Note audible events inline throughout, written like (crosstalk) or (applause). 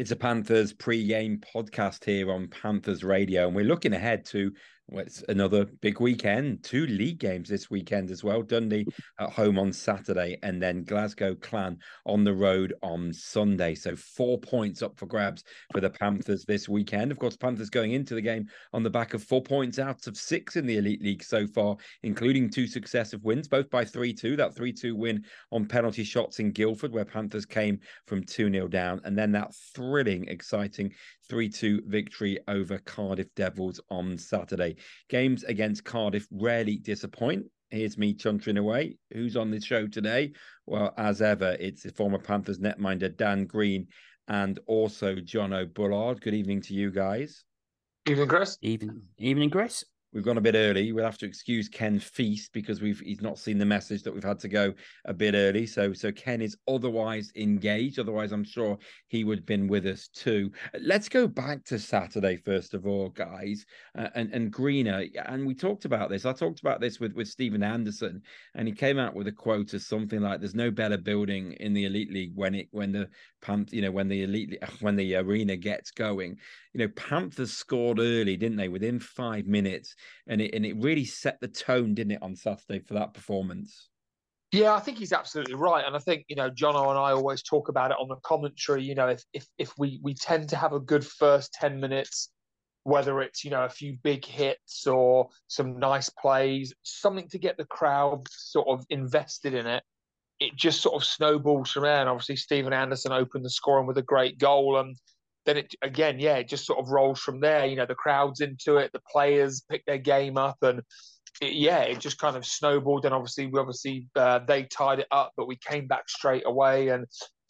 It's a Panthers pre-game podcast here on Panthers Radio, and we're looking ahead to well, it's another big weekend. Two league games this weekend as well. Dundee at home on Saturday, and then Glasgow Clan on the road on Sunday. So four points up for grabs for the Panthers this weekend. Of course, Panthers going into the game on the back of four points out of six in the Elite League so far, including two successive wins, both by 3 2. That 3 2 win on penalty shots in Guildford, where Panthers came from 2 0 down, and then that thrilling, exciting 3 2 victory over Cardiff Devils on Saturday. Games against Cardiff rarely disappoint. Here's me chuntering away. Who's on the show today? Well, as ever, it's the former Panthers netminder Dan Green and also Jono Bullard. Good evening to you guys. Evening, Chris. Evening, evening, Chris we've gone a bit early. We'll have to excuse Ken Feast because we've he's not seen the message that we've had to go a bit early. So so Ken is otherwise engaged. Otherwise, I'm sure he would have been with us too. Let's go back to Saturday first of all, guys, uh, and and Greener. And we talked about this. I talked about this with with Stephen Anderson, and he came out with a quote of something like, "There's no better building in the elite league when it when the Panth, you know, when the elite (laughs) when the arena gets going." You know, Panthers scored early, didn't they? Within five minutes and it and it really set the tone, didn't it, on Saturday for that performance? Yeah, I think he's absolutely right, and I think you know Jono and I always talk about it on the commentary. You know, if if if we we tend to have a good first ten minutes, whether it's you know a few big hits or some nice plays, something to get the crowd sort of invested in it, it just sort of snowballs from there. And obviously, Stephen Anderson opened the scoring with a great goal, and then it again, yeah, it just sort of rolls from there. You know, the crowd's into it, the players pick their game up, and it, yeah, it just kind of snowballed. And obviously, we obviously uh, they tied it up, but we came back straight away. And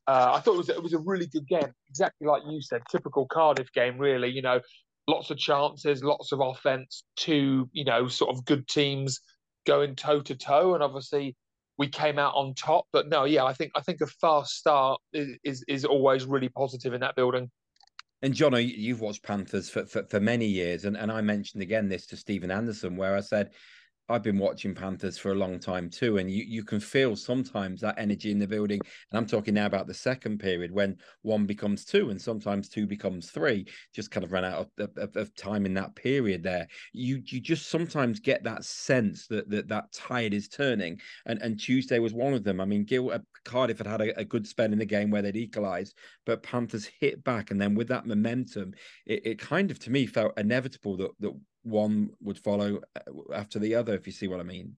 uh, I thought it was it was a really good game, exactly like you said, typical Cardiff game. Really, you know, lots of chances, lots of offense, two you know sort of good teams going toe to toe, and obviously we came out on top. But no, yeah, I think I think a fast start is, is, is always really positive in that building. And John, you've watched Panthers for, for, for, many years, and, and I mentioned again this to Stephen Anderson, where I said I've been watching Panthers for a long time too, and you, you can feel sometimes that energy in the building. And I'm talking now about the second period when one becomes two, and sometimes two becomes three. Just kind of ran out of, of, of time in that period there. You you just sometimes get that sense that that, that tide is turning, and and Tuesday was one of them. I mean, Gil uh, Cardiff had had a, a, good spell in the game where they'd equalised, but Panthers hit back, and then with that momentum, it, it kind of to me felt inevitable that that one would follow uh, after the other, if you see what I mean.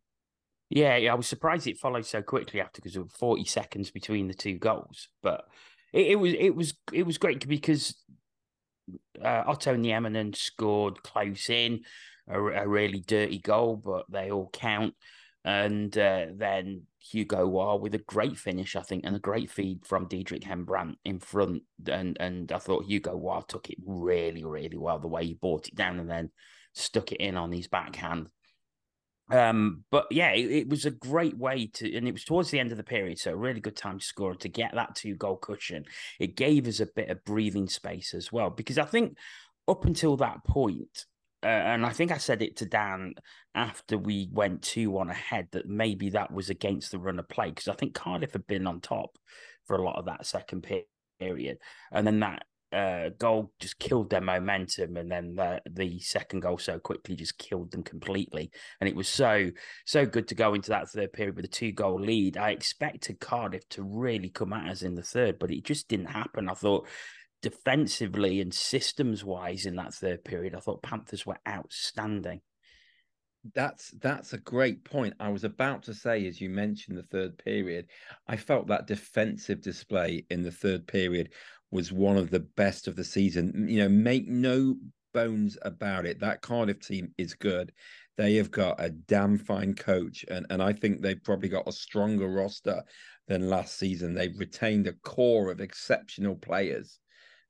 Yeah, yeah I was surprised it followed so quickly after because were 40 seconds between the two goals. But it, it was it was it was great because uh, Otto Nieminen scored close in, a, a, really dirty goal, but they all count. And uh, then Hugo Waugh with a great finish, I think, and a great feed from Diedrich Hembrandt in front. And and I thought Hugo Waugh took it really, really well, the way he brought it down and then stuck it in on his backhand. Um, but yeah, it, it, was a great way to, and it was towards the end of the period, so a really good time to score to get that two goal cushion. It gave us a bit of breathing space as well, because I think up until that point, uh, and I think I said it to Dan after we went 2 1 ahead that maybe that was against the run of play because I think Cardiff had been on top for a lot of that second period. And then that uh, goal just killed their momentum, and then the, the second goal so quickly just killed them completely. And it was so so good to go into that third period with a two goal lead. I expected Cardiff to really come at us in the third, but it just didn't happen. I thought defensively and systems wise in that third period, I thought Panthers were outstanding. That's that's a great point. I was about to say, as you mentioned the third period, I felt that defensive display in the third period was one of the best of the season. You know, make no bones about it. That Cardiff team is good. They have got a damn fine coach, and, and I think they've probably got a stronger roster than last season. They've retained a core of exceptional players.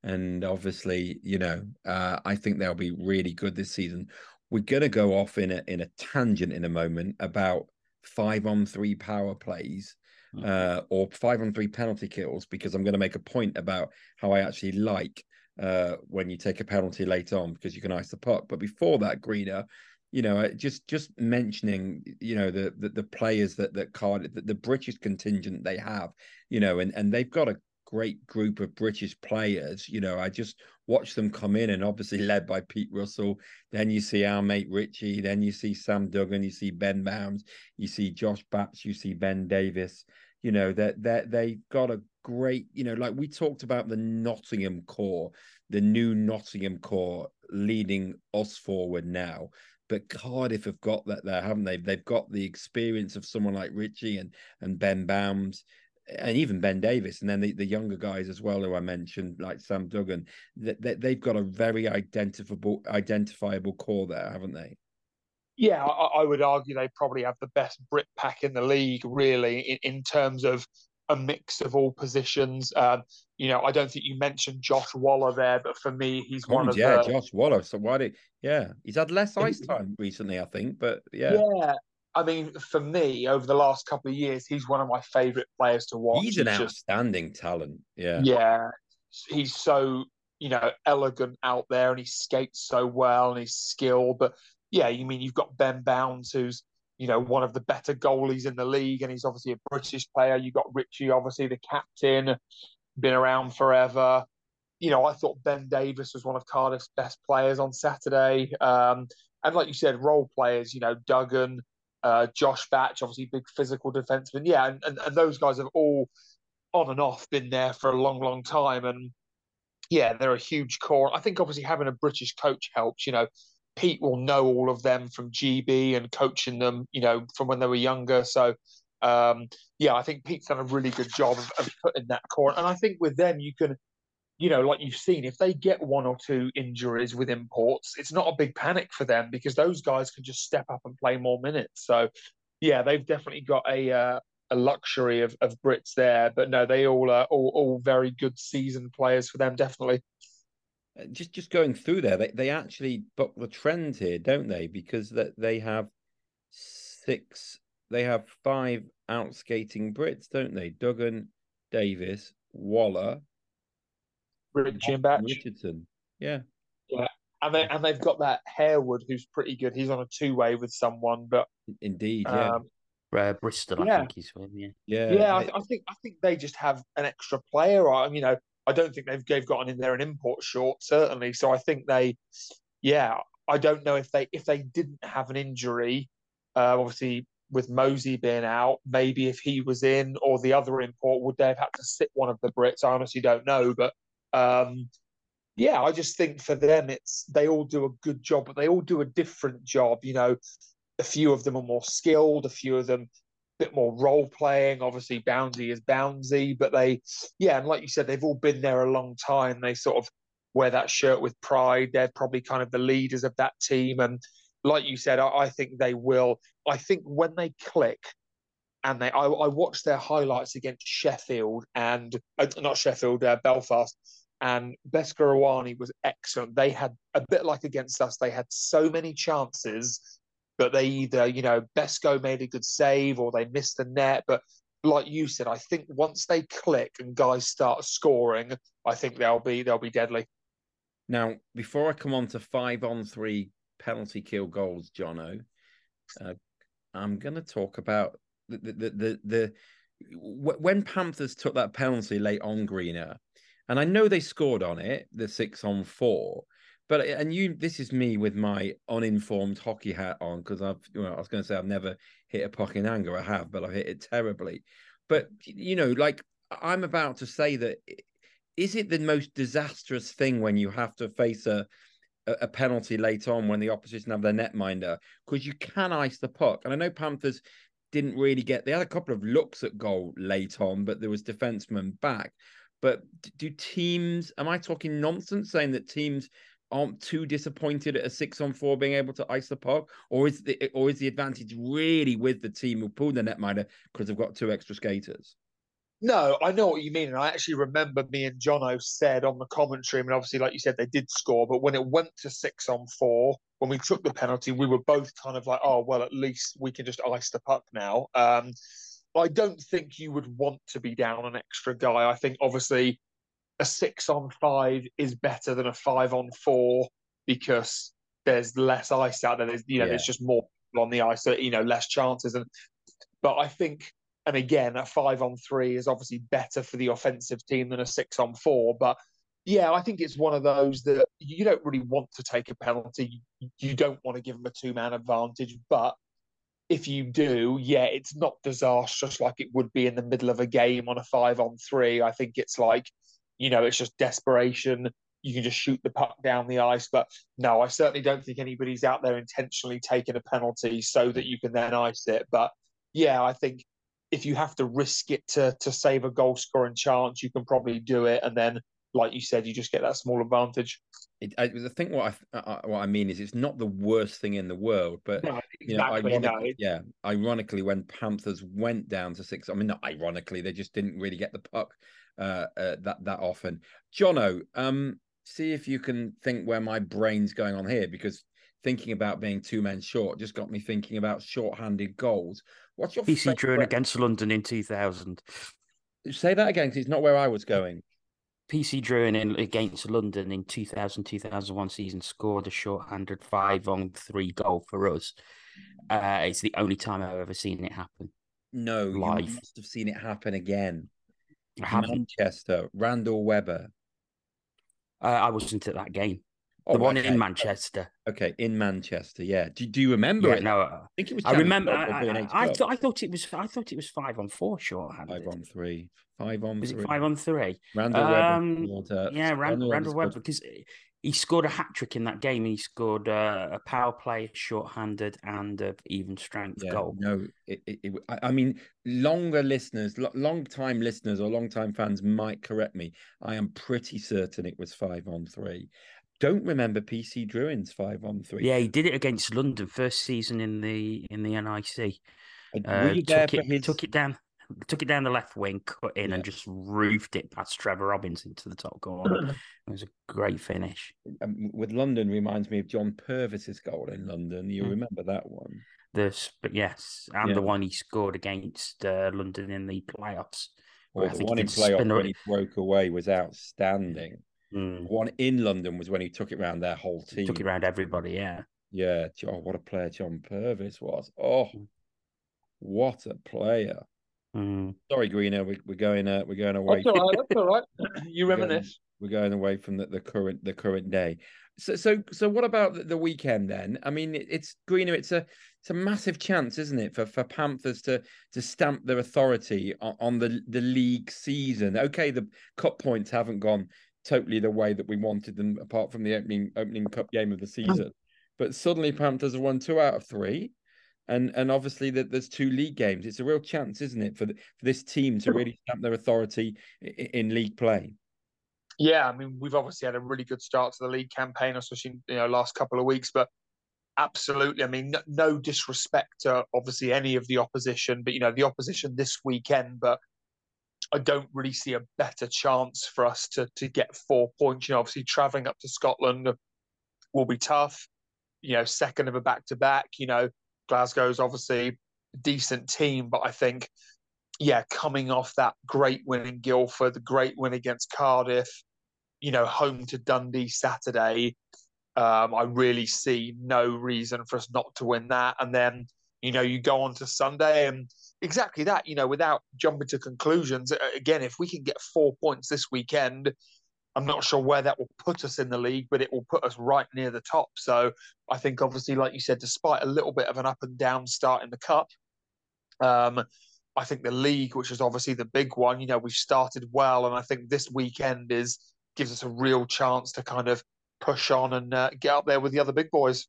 And obviously, you know, uh, I think they'll be really good this season. We're going to go off in a in a tangent in a moment about five on three power plays. Uh, or five on three penalty kills because I'm going to make a point about how I actually like uh, when you take a penalty late on because you can ice the puck. But before that, Greener, you know, just just mentioning, you know, the the, the players that that card the, the British contingent they have, you know, and and they've got a great group of British players. You know, I just watched them come in, and obviously led by Pete Russell. Then you see our mate Richie. Then you see Sam Duggan. You see Ben Bowns. You see Josh Batch. You see Ben Davis. You know that they got a great. You know, like we talked about the Nottingham core, the new Nottingham core leading us forward now but Cardiff have got that there, haven't they? They've got the experience of someone like Richie and and Ben Bowns and even Ben Davis, and then the, the younger guys as well, who I mentioned, like Sam Duggan, that they, they've got a very identifiable identifiable core there, haven't they? Yeah, I, I, would argue they probably have the best Brit pack in the league, really, in, in terms of a mix of all positions. Um, you know, I don't think you mentioned Josh Waller there, but for me, he's one of yeah, the... Josh Waller. So why did yeah, he's had less ice time recently, I think, but yeah, yeah. I mean, for me, over the last couple of years, he's one of my favourite players to watch. He's an outstanding just, talent. Yeah, yeah. He's so you know elegant out there, and he skates so well, and he's skilled. But yeah, you mean you've got Ben Bowns, who's you know, one of the better goalies in the league, and he's obviously a British player. You've got Richie, obviously the captain, been around forever. You know, I thought Ben Davis was one of Cardiff's best players on Saturday. Um, and like you said, role players, you know, Duggan, uh, Josh Batch, obviously big physical defenseman. Yeah, and, and, and those guys have all on and off been there for a long, long time. And yeah, they're a huge core. I think obviously having a British coach helps. You know, Pete will know all of them from GB and coaching them, you know, from when they were younger. So, um, yeah, I think Pete's done a really good job of, of putting that core. And I think with them, you can, you know, like you've seen, if they get one or two injuries with imports, it's not a big panic for them because those guys can just step up and play more minutes. So, yeah, they've definitely got a uh, a luxury of, of Brits there. But no, they all are all, all very good season players for them, definitely. Uh, just just going through there, they, they actually buck the trend here, don't they? Because that they have six, they have five out skating Brits, don't they? Duggan, Davis, Waller, Richie and Batch. Richardson. Yeah. Yeah. And they and they've got that Harewood who's pretty good. He's on a two way with someone, but indeed, yeah. Um, uh, Bristol, yeah. I think he's with. Yeah, yeah, yeah. I, I, think I think they just have an extra player. I, you know, I don't think they've they've gotten in there an import short certainly. So I think they, yeah, I don't know if they if they didn't have an injury, uh, obviously with Mosey being out, maybe if he was in or the other import, would they have had to sit one of the Brits? I honestly don't know, but um, yeah, I just think for them it's they all do a good job, but they all do a different job. You know, a few of them are more skilled, a few of them a bit more role playing. Obviously, Bownsy is Bownsy, but they, yeah, and like you said, they've all been there a long time. They sort of wear that shirt with pride. They're probably kind of the leaders of that team, and like you said, I, I think they will. I think when they click, and they, I, I watched their highlights against Sheffield and uh, not Sheffield, uh, Belfast, and Beskorowany was excellent. They had a bit like against us. They had so many chances but they either, you know, Besko made a good save or they missed the net. But like you said, I think once they click and guys start scoring, I think they'll be they'll be deadly. Now, before I come on to five on three penalty kill goals, Jono, uh, I'm going to talk about the the, the the the when Panthers took that penalty late on Greener, and I know they scored on it, the six on four, but eh, and you, this is me with my uninformed hockey hat on because I've, you know, I was going to say I've never hit a puck in anger. I have, but I've hit it terribly. But you know, like I'm about to say that, is it the most disastrous thing when you have to face a a penalty late on when the opposition have their netminder because you can ice the puck. And I know Panthers didn't really get they had a couple of looks at goal late on, but there was defensemen back. But do teams am I talking nonsense saying that teams aren't too disappointed at a six on four being able to ice the puck, or is the or is the advantage really with the team who pulled the net netminder because they've got two extra skaters? No, I know what you mean, and I actually remember me and Jono said on the commentary. I mean, obviously, like you said, they did score, but when it went to six on four, when we took the penalty, we were both kind of like, "Oh, well, at least we can just ice the puck now." Um, I don't think you would want to be down an extra guy. I think obviously a six on five is better than a five on four because there's less ice out there. There's you know yeah. there's just more on the ice, so you know less chances. And but I think And again, a five on three is obviously better for the offensive team than a six on four. But yeah, I think it's one of those that you don't really want to take a penalty. You don't want to give them a two man advantage. But if you do, yeah, it's not disastrous like it would be in the middle of a game on a five on three. I think it's like, you know, it's just desperation. You can just shoot the puck down the ice. But no, I certainly don't think anybody's out there intentionally taking a penalty so that you can then ice it. But yeah, I think if you have to risk it to to save a goal scoring chance, you can probably do it. And then, like you said, you just get that small advantage. It, I, I think what I uh, what I mean is it's not the worst thing in the world, but No, you know, exactly. no. yeah, ironically, when Panthers went down to six, I mean, not ironically, they just didn't really get the puck uh, uh, that that often. Jono, um, see if you can think where my brain's going on here, because thinking about being two men short just got me thinking about short-handed goals. What's your PC Drouin favourite- against London in 2000. Say that again, because it's not where I was going. PC Drouin in against London in 2000 2001 season scored a short-handed five on three goal for us. Uh, it's the only time I've ever seen it happen. No, you Live. must have seen it happen again. Manchester, Randall Weber. Uh, I wasn't at that game. Oh, the one okay. in Manchester. Okay, in Manchester. Yeah. Do, do you remember Yeah, it? no, I think it was. I remember. I, I, I thought I thought it was I thought it was five on four short-handed. five on three. Five on Was three. it five on three? Randall Um, uh, Yeah, Rand, Randall Weber because he scored a hat trick in that game. He scored uh, a power play, short-handed, and a even strength Yeah, goal. no, it, it, it, I mean, longer listeners, long time listeners or long time fans might correct me. I am pretty certain it was five on three. Don't remember PC Drouin's five on three. Yeah, he did it against London first season in the in the NIC. Uh, Uh, Were you there took it his? took it down took it down the left wing, cut in, Yeah. and just roofed it past Trevor Robins into the top corner. (clears throat) it was a great finish. um, with London reminds me of John Purvis's goal in London. You Mm. remember that one? This, but yes, and Yeah. the one he scored against uh, London in the playoffs. I the one in playoff when he broke away was outstanding. Mm, One in London was when he took it around their whole team. took it around everybody. Yeah. Yeah, oh, what a player John Purvis was. Oh, what a player. Mm. Sorry, Greener, we, we're going uh, we're going away. That's all right. That's all right. (laughs) You We're going- reminisce. We're going away from the, the current the current day. So so so what about the, the weekend then? I mean, it's Greener. It's a it's a massive chance, isn't it, for for Panthers to to stamp their authority on, on the the league season. Okay, the cup points haven't gone totally the way that we wanted them, apart from the opening opening cup game of the season. But suddenly Panthers have won two out of three. And and obviously that there's two league games. It's a real chance, isn't it, for the, for this team to really stamp their authority in, in league play. Yeah, I mean, we've obviously had a really good start to the league campaign, especially you know last couple of weeks. But absolutely, I mean, no, no disrespect to obviously any of the opposition, but you know the opposition this weekend. But I don't really see a better chance for us to to get four points. You know, obviously traveling up to Scotland will be tough. You know, second of a back to back. You know, Glasgow's obviously a decent team, but I think yeah, coming off that great win in Guildford, the great win against Cardiff, you know, home to Dundee Saturday, um, I really see no reason for us not to win that. And then, you know, you go on to Sunday and exactly that, you know, without jumping to conclusions, again, if we can get four points this weekend, I'm not sure where that will put us in the league, but it will put us right near the top. So I think, obviously, like you said, despite a little bit of an up and down start in the cup, um, I think the league, which is obviously the big one, you know, we've started well, and I think this weekend is gives us a real chance to kind of push on and uh, get up there with the other big boys.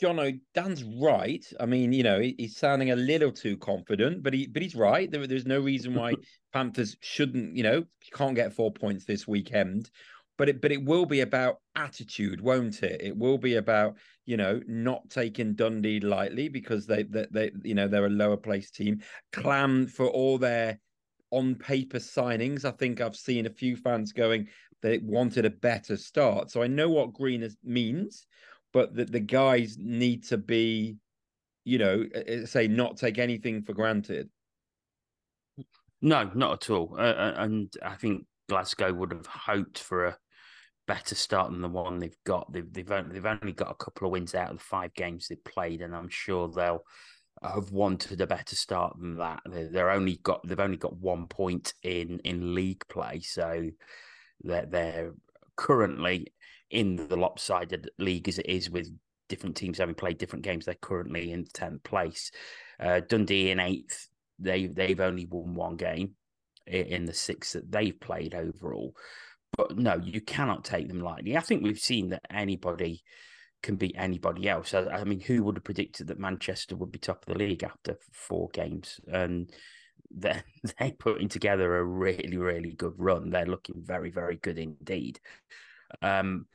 Jono, Dan's right. I mean, you know, he- he's sounding a little too confident, but he but he's right. There, there's no reason why (laughs) Panthers shouldn't, you know, can't get four points this weekend. But it but it will be about attitude, won't it? It will be about, you know, not taking Dundee lightly because they they, they you know, they're a lower place team. Clan for all their on paper signings. I think I've seen a few fans going they wanted a better start. So I know what green is, means but the, the guys need to be, you know, say not take anything for granted. No, not at all. Uh, and I think Glasgow would have hoped for a better start than the one they've got. They've they've only, they've only got a couple of wins out of the five games they've played, and I'm sure they'll have wanted a better start than that. They're only got they've only got one point in in league play, so they're they're currently in the lopsided league as it is with different teams having played different games. They're currently in tenth place. Uh, Dundee in eighth. They they've only won one game in the six that they've played overall. But no, you cannot take them lightly. I think we've seen that anybody can beat anybody else. I, I, mean, who would have predicted that Manchester would be top of the league after four games? And (laughs) they're, they're putting together a really, really good run. They're looking very, very good indeed. Um,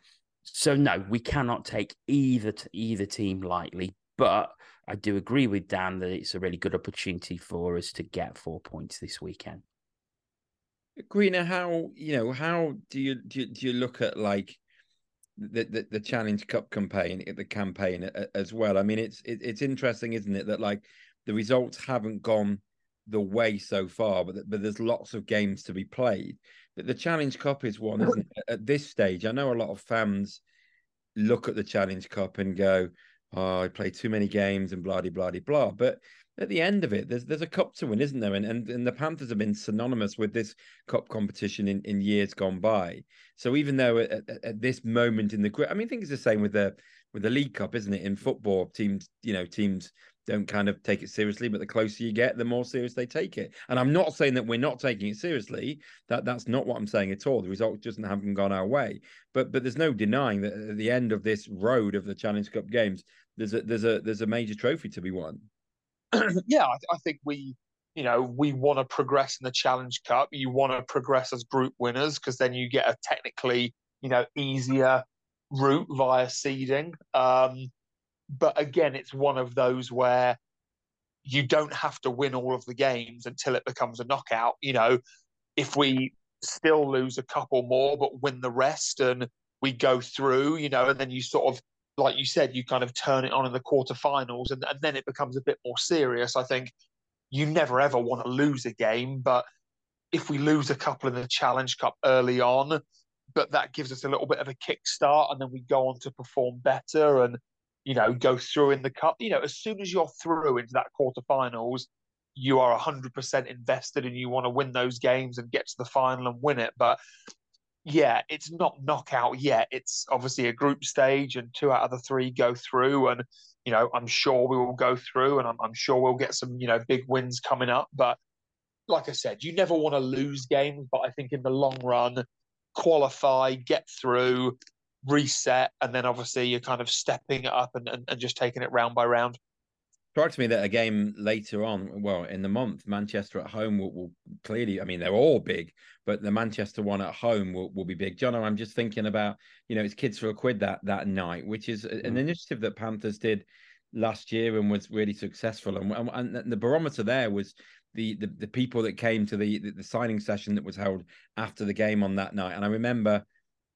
so no, we cannot take either either team lightly. But I do agree with Dan that it's a really good opportunity for us to get four points this weekend. Greener, how you know how do you do you, do you look at like the, the, the Challenge Cup campaign, the campaign as well? I mean, it's it, it's interesting, isn't it, that like the results haven't gone the way so far, but but there's lots of games to be played. But the Challenge Cup is one, isn't it? At this stage, I know a lot of fans look at the Challenge Cup and go, "Oh, I play too many games and blah blah blah blah." But at the end of it, there's there's a cup to win, isn't there? And and, and the Panthers have been synonymous with this cup competition in, in years gone by. So even though at, at, at this moment in the grid, I mean, I think it's the same with the with the League Cup, isn't it? In football, teams, you know, teams don't kind of take it seriously, but the closer you get, the more serious they take it. And I'm not saying that we're not taking it seriously. That that's not what I'm saying at all. The results just haven't gone our way. But but there's no denying that at the end of this road of the Challenge Cup games, there's a there's a there's a major trophy to be won. (clears throat) yeah, I, I, think we, you know, we want to progress in the Challenge Cup. You want to progress as group winners because then you get a technically, you know, easier route via seeding. Um, but again, it's one of those where you don't have to win all of the games until it becomes a knockout. You know, if we still lose a couple more but win the rest and we go through, you know, and then you sort of like you said, you kind of turn it on in the quarterfinals, and, and then it becomes a bit more serious. I think you never ever want to lose a game, but if we lose a couple in the Challenge Cup early on, but that gives us a little bit of a kickstart, and then we go on to perform better and you know go through in the cup. You know, as soon as you're through into that quarterfinals, you are 100% invested and you want to win those games and get to the final and win it. But yeah, it's not knockout yet. It's obviously a group stage, and two out of the three go through. And you know, I'm sure we will go through, and I'm, I'm sure we'll get some you know big wins coming up. But like I said, you never want to lose games. But I think in the long run, qualify, get through, reset, and then obviously you're kind of stepping it up and, and, and just taking it round by round strikes me that a game later on, well, in the month, Manchester at home will, will, clearly, I mean, they're all big, but the Manchester one at home will, will be big. John, I'm just thinking about, you know, it's kids for a quid that that night, which is mm. an initiative that Panthers did last year and was really successful. And, and, and the barometer there was the, the, the people that came to the, the the signing session that was held after the game on that night. And I remember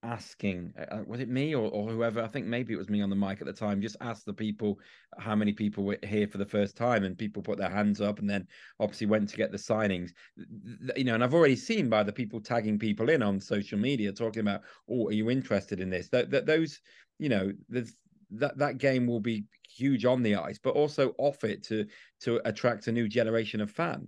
asking uh, uh, was it me or, or whoever i think maybe it was me on the mic at the time just asked the people how many people were here for the first time and people put their hands up and then obviously went to get the signings. You know and i've already seen by the people tagging people in on social media talking about oh are you interested in this? That, that those you know that that game will be huge on the ice but also off it to to attract a new generation of fan.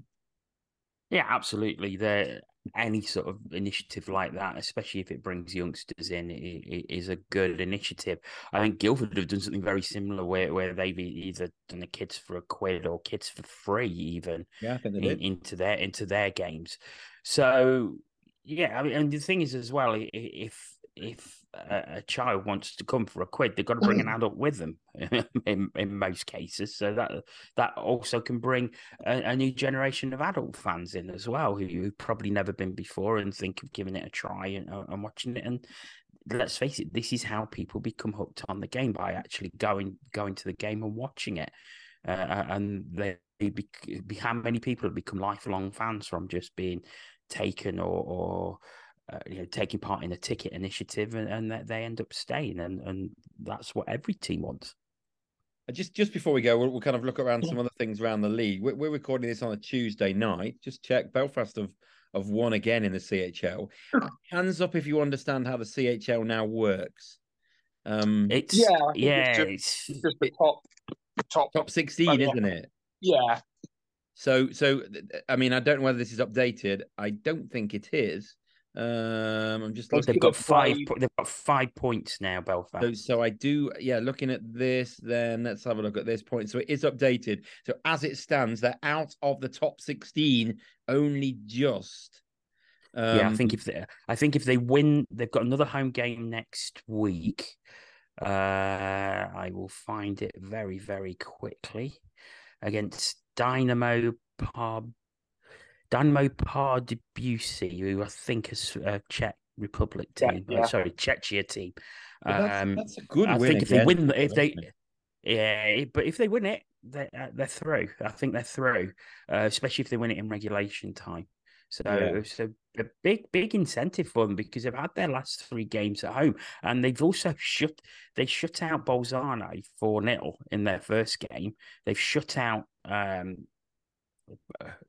Yeah, absolutely. There, any sort of initiative like that, especially if it brings youngsters in, it, it is a good initiative. I think Guildford have done something very similar, where where they've either done the kids for a quid or kids for free, even. Yeah, I think in, into their into their games. So yeah, I mean, and the thing is as well, if if a, a, child wants to come for a quid, they've got to bring an adult with them (laughs) in, in most cases. So that that also can bring a, a new generation of adult fans in as well, who, who probably never been before and think of giving it a try and, uh, and watching it. And let's face it, this is how people become hooked on the game by actually going going to the game and watching it. Uh, and they be, be, how many people have become lifelong fans from just being taken or, or uh, you know, taking part in a ticket initiative, and, and they end up staying, and and that's what every team wants. Just just before we go, we'll, we'll kind of look around some other things around the league. We're, we're, recording this on a Tuesday night. Just check Belfast have have won again in the CHL. Hands up if you understand how the CHL now works. Um, it's yeah, yeah, it's, it's, just the top top top sixteen, isn't it? Yeah. So, so I mean, I don't know whether this is updated. I don't think it is. Um, I'm just looking. They've got five. They've got five points now, Belfast. So, so I do. Yeah, looking at this, then let's have a look at this point. So it is updated. So as it stands, they're out of the top 16, only just. Um, yeah, I think if they, I think if they win, they've got another home game next week. Uh, I will find it very, very quickly against Dynamo Pub Dynamo Pardubice, who I think is a Czech Republic team. Yeah, yeah. Oh, sorry, Czechia team. That's, um, that's, a good I think if they win, if they, yeah, but if they win it, they're, uh, they're through. I think they're through, uh, especially if they win it in regulation time. So yeah. it's a, a, big, big incentive for them because they've had their last three games at home, and they've also shut they shut out Bolzano four 0 in their first game. They've shut out um,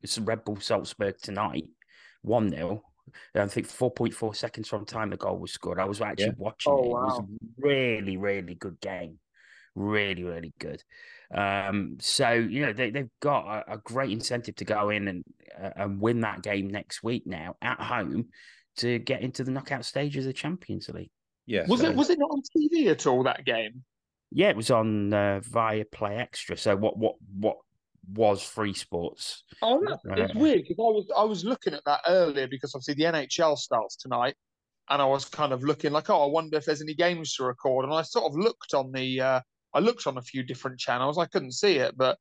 it's Red Bull Salzburg tonight, 1 0. I think 4.4 seconds from time the goal was scored. I was actually yeah. watching oh, it. Wow. It was a really, really good game. Really, really good. Um, so, you know, they, they've got a, a great incentive to go in and, uh, and win that game next week now at home to get into the knockout stage of the Champions League. Yeah. Was so... it was it not on TV at all that game? Yeah, it was on uh, Viaplay Extra. So what what what was free sports. Oh, no, it's weird because I was I was looking at that earlier because obviously the NHL starts tonight, and I was kind of looking like, oh, I wonder if there's any games to record, and I sort of looked on the uh, I looked on a few different channels, I couldn't see it, but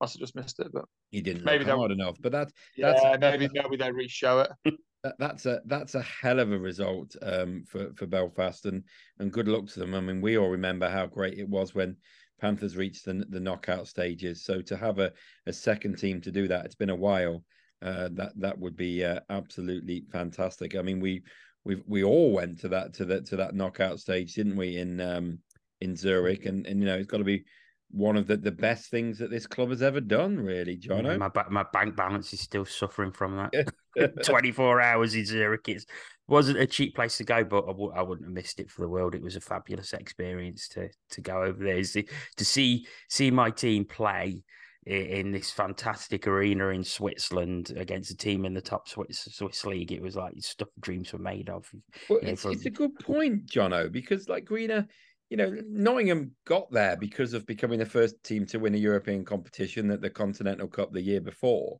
I must have just missed it. But you didn't maybe hard enough, but that yeah, that's maybe maybe they re-show it. (laughs) That, that's a that's a hell of a result um, for for Belfast, and and good luck to them. I mean, we all remember how great it was when Panthers reached the, the knockout stages. So to have a, a second team to do that, it's been a while. Uh, that that would be uh, absolutely fantastic. I mean, we we we all went to that to that to that knockout stage, didn't we? In um, in Zurich, and and you know it's got to be one of the, the best things that this club has ever done, really, John. My my bank balance is still suffering from that. (laughs) (laughs) Twenty four hours in Zurich. It wasn't a cheap place to go, but I w- I wouldn't have missed it for the world. It was a fabulous experience to to go over there, to, to see see my team play in this fantastic arena in Switzerland against a team in the top Swiss, Swiss league. It was like stuff dreams were made of. Well, you know, it's, from... it's, a good point, Jono, because like Greener, you know, Nottingham got there because of becoming the first team to win a European competition at the Continental Cup the year before.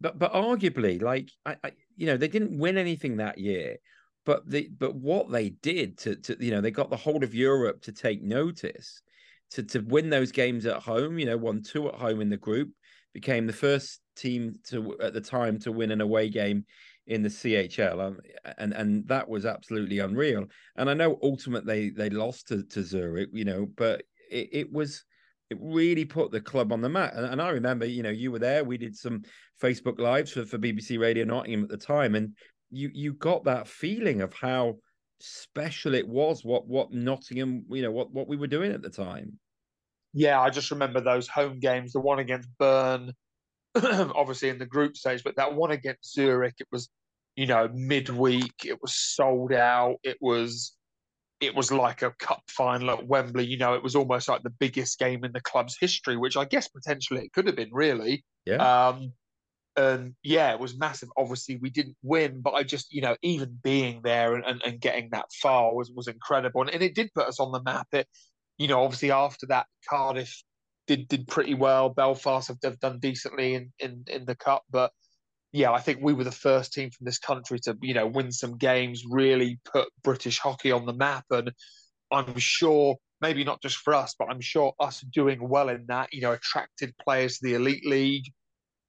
But but arguably, like I, I you know, they didn't win anything that year. But the but what they did to to you know, they got the whole of Europe to take notice to to win those games at home. You know, won two at home in the group, became the first team to at the time to win an away game in the CHL, um, and and that was absolutely unreal. And I know ultimately they lost to, to Zurich, you know, but it, it was it really put the club on the map. And, and, I remember, you know, you were there. We did some Facebook lives for, for BBC Radio Nottingham at the time, and you you got that feeling of how special it was. What what Nottingham, you know, what what we were doing at the time. Yeah, I just remember those home games. The one against Bern, (clears throat) obviously in the group stage, but that one against Zurich, it was, you know, midweek. It was sold out. It was, it was like a cup final at Wembley. You know, it was almost like the biggest game in the club's history, which I guess potentially it could have been. Really, yeah. Um, and yeah, it was massive. Obviously, we didn't win, but I just, you know, even being there and, and, and getting that far was was incredible, and, and it did put us on the map. It, you know, obviously after that, Cardiff did did pretty well. Belfast have, have done decently in, in in the cup, but yeah, I think we were the first team from this country to you know win some games, really put British hockey on the map, and I'm sure maybe not just for us, but I'm sure us doing well in that you know attracted players to the elite league.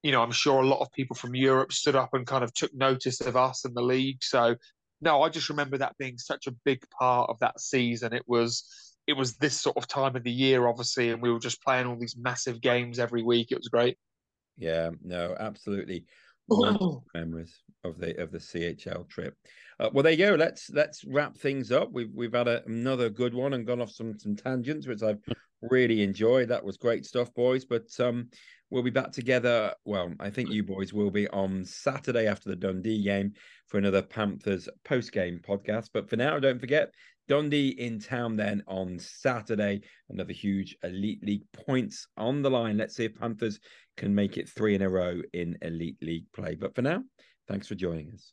You know, I'm sure a lot of people from Europe stood up and kind of took notice of us and the league. So no, I just remember that being such a big part of that season. It was it was this sort of time of the year, obviously, and we were just playing all these massive games every week. It was great. Yeah, no, absolutely. Memories of the of the CHL trip. Uh, well, there you go. Let's let's wrap things up. We've we've had a, another good one and gone off some some tangents, which I've really enjoyed. That was great stuff, boys. But um, We'll be back together. Well, I think you boys will be on Saturday after the Dundee game for another Panthers post game podcast. But for now, don't forget Dundee in town then on Saturday. Another huge Elite League points on the line. Let's see if Panthers can make it three in a row in Elite League play. But for now, thanks for joining us.